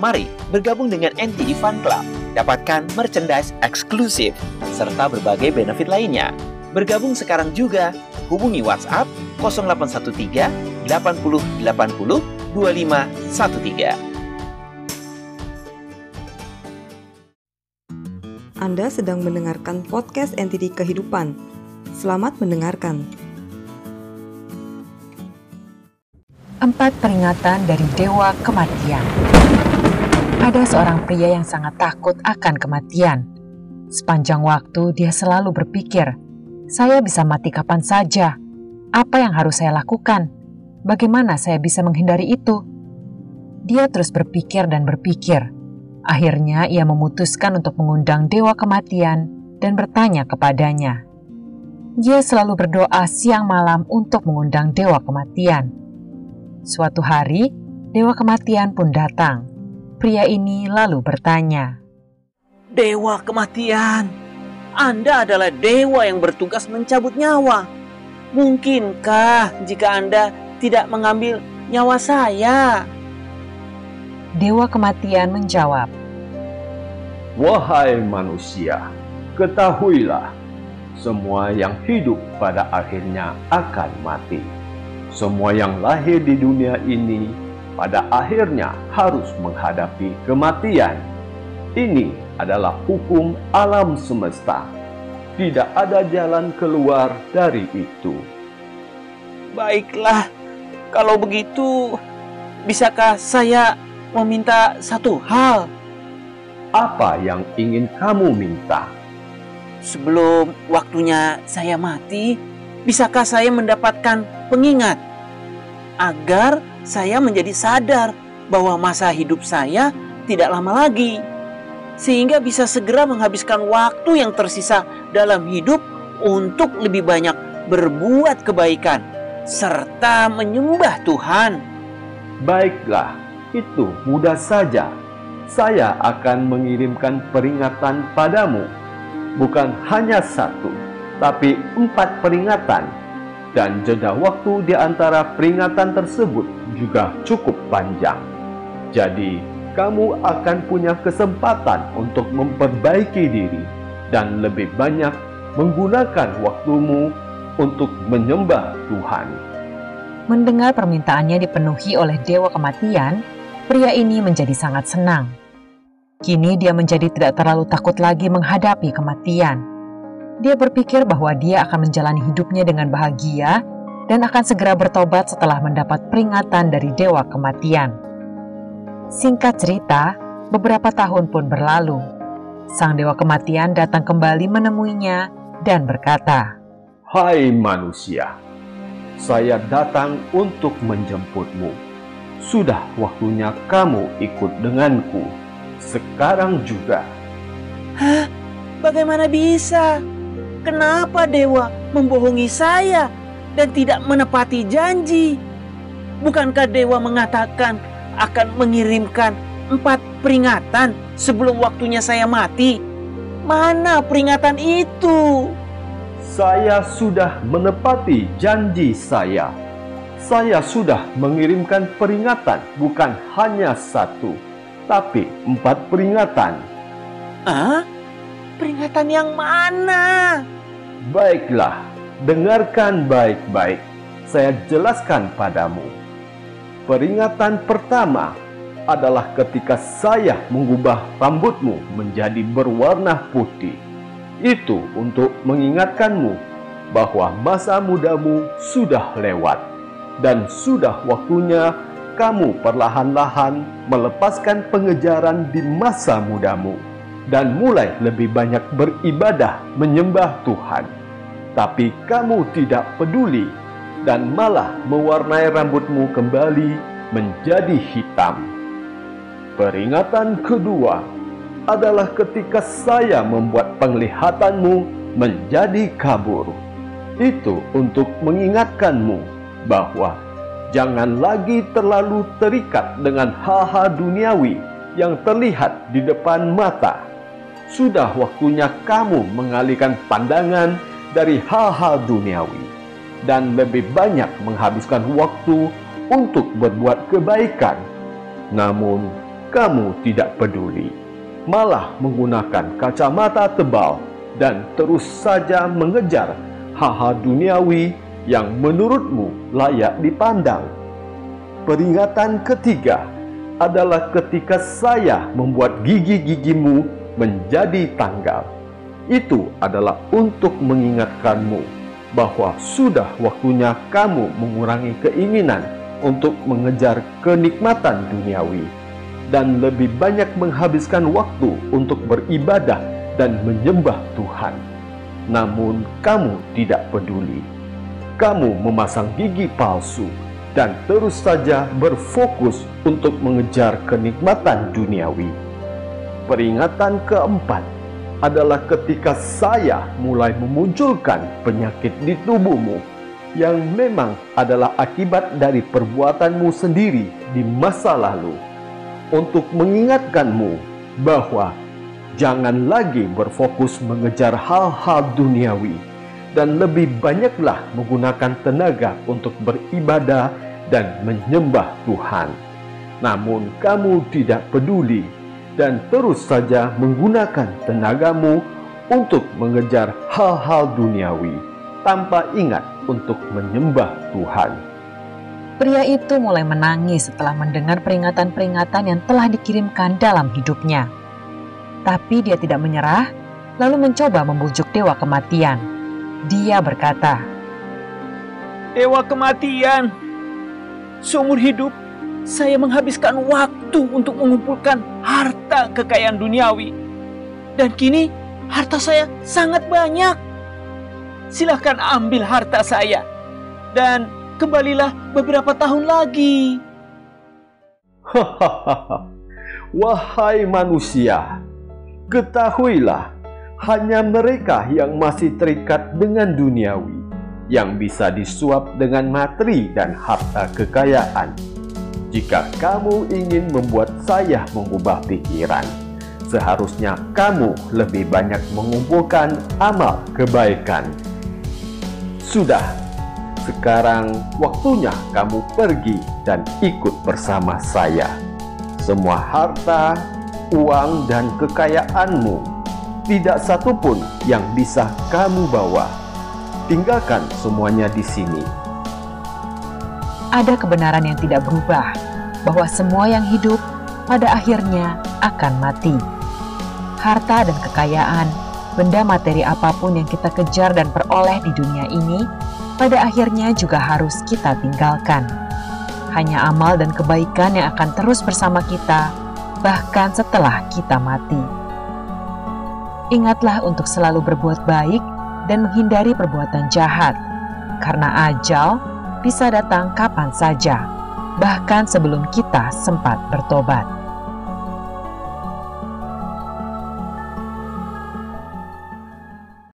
Mari bergabung dengan NTD Fun Club. Dapatkan merchandise eksklusif serta berbagai benefit lainnya. Bergabung sekarang juga. Hubungi WhatsApp 0813 80 80 2513. Anda sedang mendengarkan podcast NTD Kehidupan. Selamat mendengarkan. Empat peringatan dari Dewa Kematian Ada seorang pria yang sangat takut akan kematian. Sepanjang waktu dia selalu berpikir, saya bisa mati kapan saja. Apa yang harus saya lakukan? Bagaimana saya bisa menghindari itu? Dia terus berpikir dan berpikir. Akhirnya ia memutuskan untuk mengundang Dewa Kematian dan bertanya kepadanya. Dia selalu berdoa siang malam untuk mengundang Dewa Kematian. Suatu hari, Dewa Kematian pun datang. Pria ini lalu bertanya, Dewa Kematian, Anda adalah dewa yang bertugas mencabut nyawa. Mungkinkah jika Anda tidak mengambil nyawa saya? Dewa Kematian menjawab, Wahai manusia, ketahuilah, semua yang hidup pada akhirnya akan mati. Semua yang lahir di dunia ini pada akhirnya harus menghadapi kematian. Ini adalah hukum alam semesta. Tidak ada jalan keluar dari itu. Baiklah, kalau begitu, bisakah saya meminta satu hal? Apa yang ingin kamu minta? Sebelum waktunya saya mati, bisakah saya mendapatkan pengingat agar saya menjadi sadar bahwa masa hidup saya tidak lama lagi, sehingga bisa segera menghabiskan waktu yang tersisa dalam hidup untuk lebih banyak berbuat kebaikan serta menyembah Tuhan. Baiklah, itu mudah saja. Saya akan mengirimkan peringatan padamu, bukan hanya satu, tapi empat peringatan dan jeda waktu di antara peringatan tersebut juga cukup panjang. Jadi, kamu akan punya kesempatan untuk memperbaiki diri dan lebih banyak menggunakan waktumu untuk menyembah Tuhan. Mendengar permintaannya dipenuhi oleh Dewa Kematian, pria ini menjadi sangat senang. Kini dia menjadi tidak terlalu takut lagi menghadapi kematian. Dia berpikir bahwa dia akan menjalani hidupnya dengan bahagia dan akan segera bertobat setelah mendapat peringatan dari Dewa Kematian. Singkat cerita, beberapa tahun pun berlalu. Sang Dewa Kematian datang kembali menemuinya dan berkata, Hai manusia, saya datang untuk menjemputmu. Sudah waktunya kamu ikut denganku. Sekarang juga. Hah? Bagaimana bisa? Kenapa dewa membohongi saya dan tidak menepati janji? Bukankah dewa mengatakan akan mengirimkan empat peringatan sebelum waktunya saya mati? Mana peringatan itu? Saya sudah menepati janji saya. Saya sudah mengirimkan peringatan bukan hanya satu, tapi empat peringatan. Ah? Peringatan yang mana? Baiklah, dengarkan baik-baik. Saya jelaskan padamu. Peringatan pertama adalah ketika saya mengubah rambutmu menjadi berwarna putih. Itu untuk mengingatkanmu bahwa masa mudamu sudah lewat dan sudah waktunya kamu perlahan-lahan melepaskan pengejaran di masa mudamu dan mulai lebih banyak beribadah menyembah Tuhan. Tapi kamu tidak peduli dan malah mewarnai rambutmu kembali menjadi hitam. Peringatan kedua adalah ketika saya membuat penglihatanmu menjadi kabur. Itu untuk mengingatkanmu bahwa jangan lagi terlalu terikat dengan hal-hal duniawi yang terlihat di depan mata sudah waktunya kamu mengalihkan pandangan dari hal-hal duniawi dan lebih banyak menghabiskan waktu untuk berbuat kebaikan. Namun, kamu tidak peduli, malah menggunakan kacamata tebal dan terus saja mengejar hal-hal duniawi yang menurutmu layak dipandang. Peringatan ketiga adalah ketika saya membuat gigi-gigimu menjadi tanggal. Itu adalah untuk mengingatkanmu bahwa sudah waktunya kamu mengurangi keinginan untuk mengejar kenikmatan duniawi dan lebih banyak menghabiskan waktu untuk beribadah dan menyembah Tuhan. Namun, kamu tidak peduli. Kamu memasang gigi palsu dan terus saja berfokus untuk mengejar kenikmatan duniawi. Peringatan keempat adalah ketika saya mulai memunculkan penyakit di tubuhmu yang memang adalah akibat dari perbuatanmu sendiri di masa lalu untuk mengingatkanmu bahwa jangan lagi berfokus mengejar hal-hal duniawi dan lebih banyaklah menggunakan tenaga untuk beribadah dan menyembah Tuhan. Namun kamu tidak peduli dan terus saja menggunakan tenagamu untuk mengejar hal-hal duniawi tanpa ingat untuk menyembah Tuhan. Pria itu mulai menangis setelah mendengar peringatan-peringatan yang telah dikirimkan dalam hidupnya. Tapi dia tidak menyerah, lalu mencoba membujuk dewa kematian. Dia berkata, Dewa kematian, seumur hidup saya menghabiskan waktu untuk mengumpulkan harta kekayaan duniawi. Dan kini harta saya sangat banyak. Silahkan ambil harta saya dan kembalilah beberapa tahun lagi. Wahai manusia, ketahuilah hanya mereka yang masih terikat dengan duniawi yang bisa disuap dengan materi dan harta kekayaan jika kamu ingin membuat saya mengubah pikiran, seharusnya kamu lebih banyak mengumpulkan amal kebaikan. Sudah, sekarang waktunya kamu pergi dan ikut bersama saya. Semua harta, uang, dan kekayaanmu tidak satu pun yang bisa kamu bawa. Tinggalkan semuanya di sini ada kebenaran yang tidak berubah, bahwa semua yang hidup pada akhirnya akan mati. Harta dan kekayaan, benda materi apa pun yang kita kejar dan peroleh di dunia ini, pada akhirnya juga harus kita tinggalkan. Hanya amal dan kebaikan yang akan terus bersama kita, bahkan setelah kita mati. Ingatlah untuk selalu berbuat baik dan menghindari perbuatan jahat, karena ajal bisa datang kapan saja, bahkan sebelum kita sempat bertobat.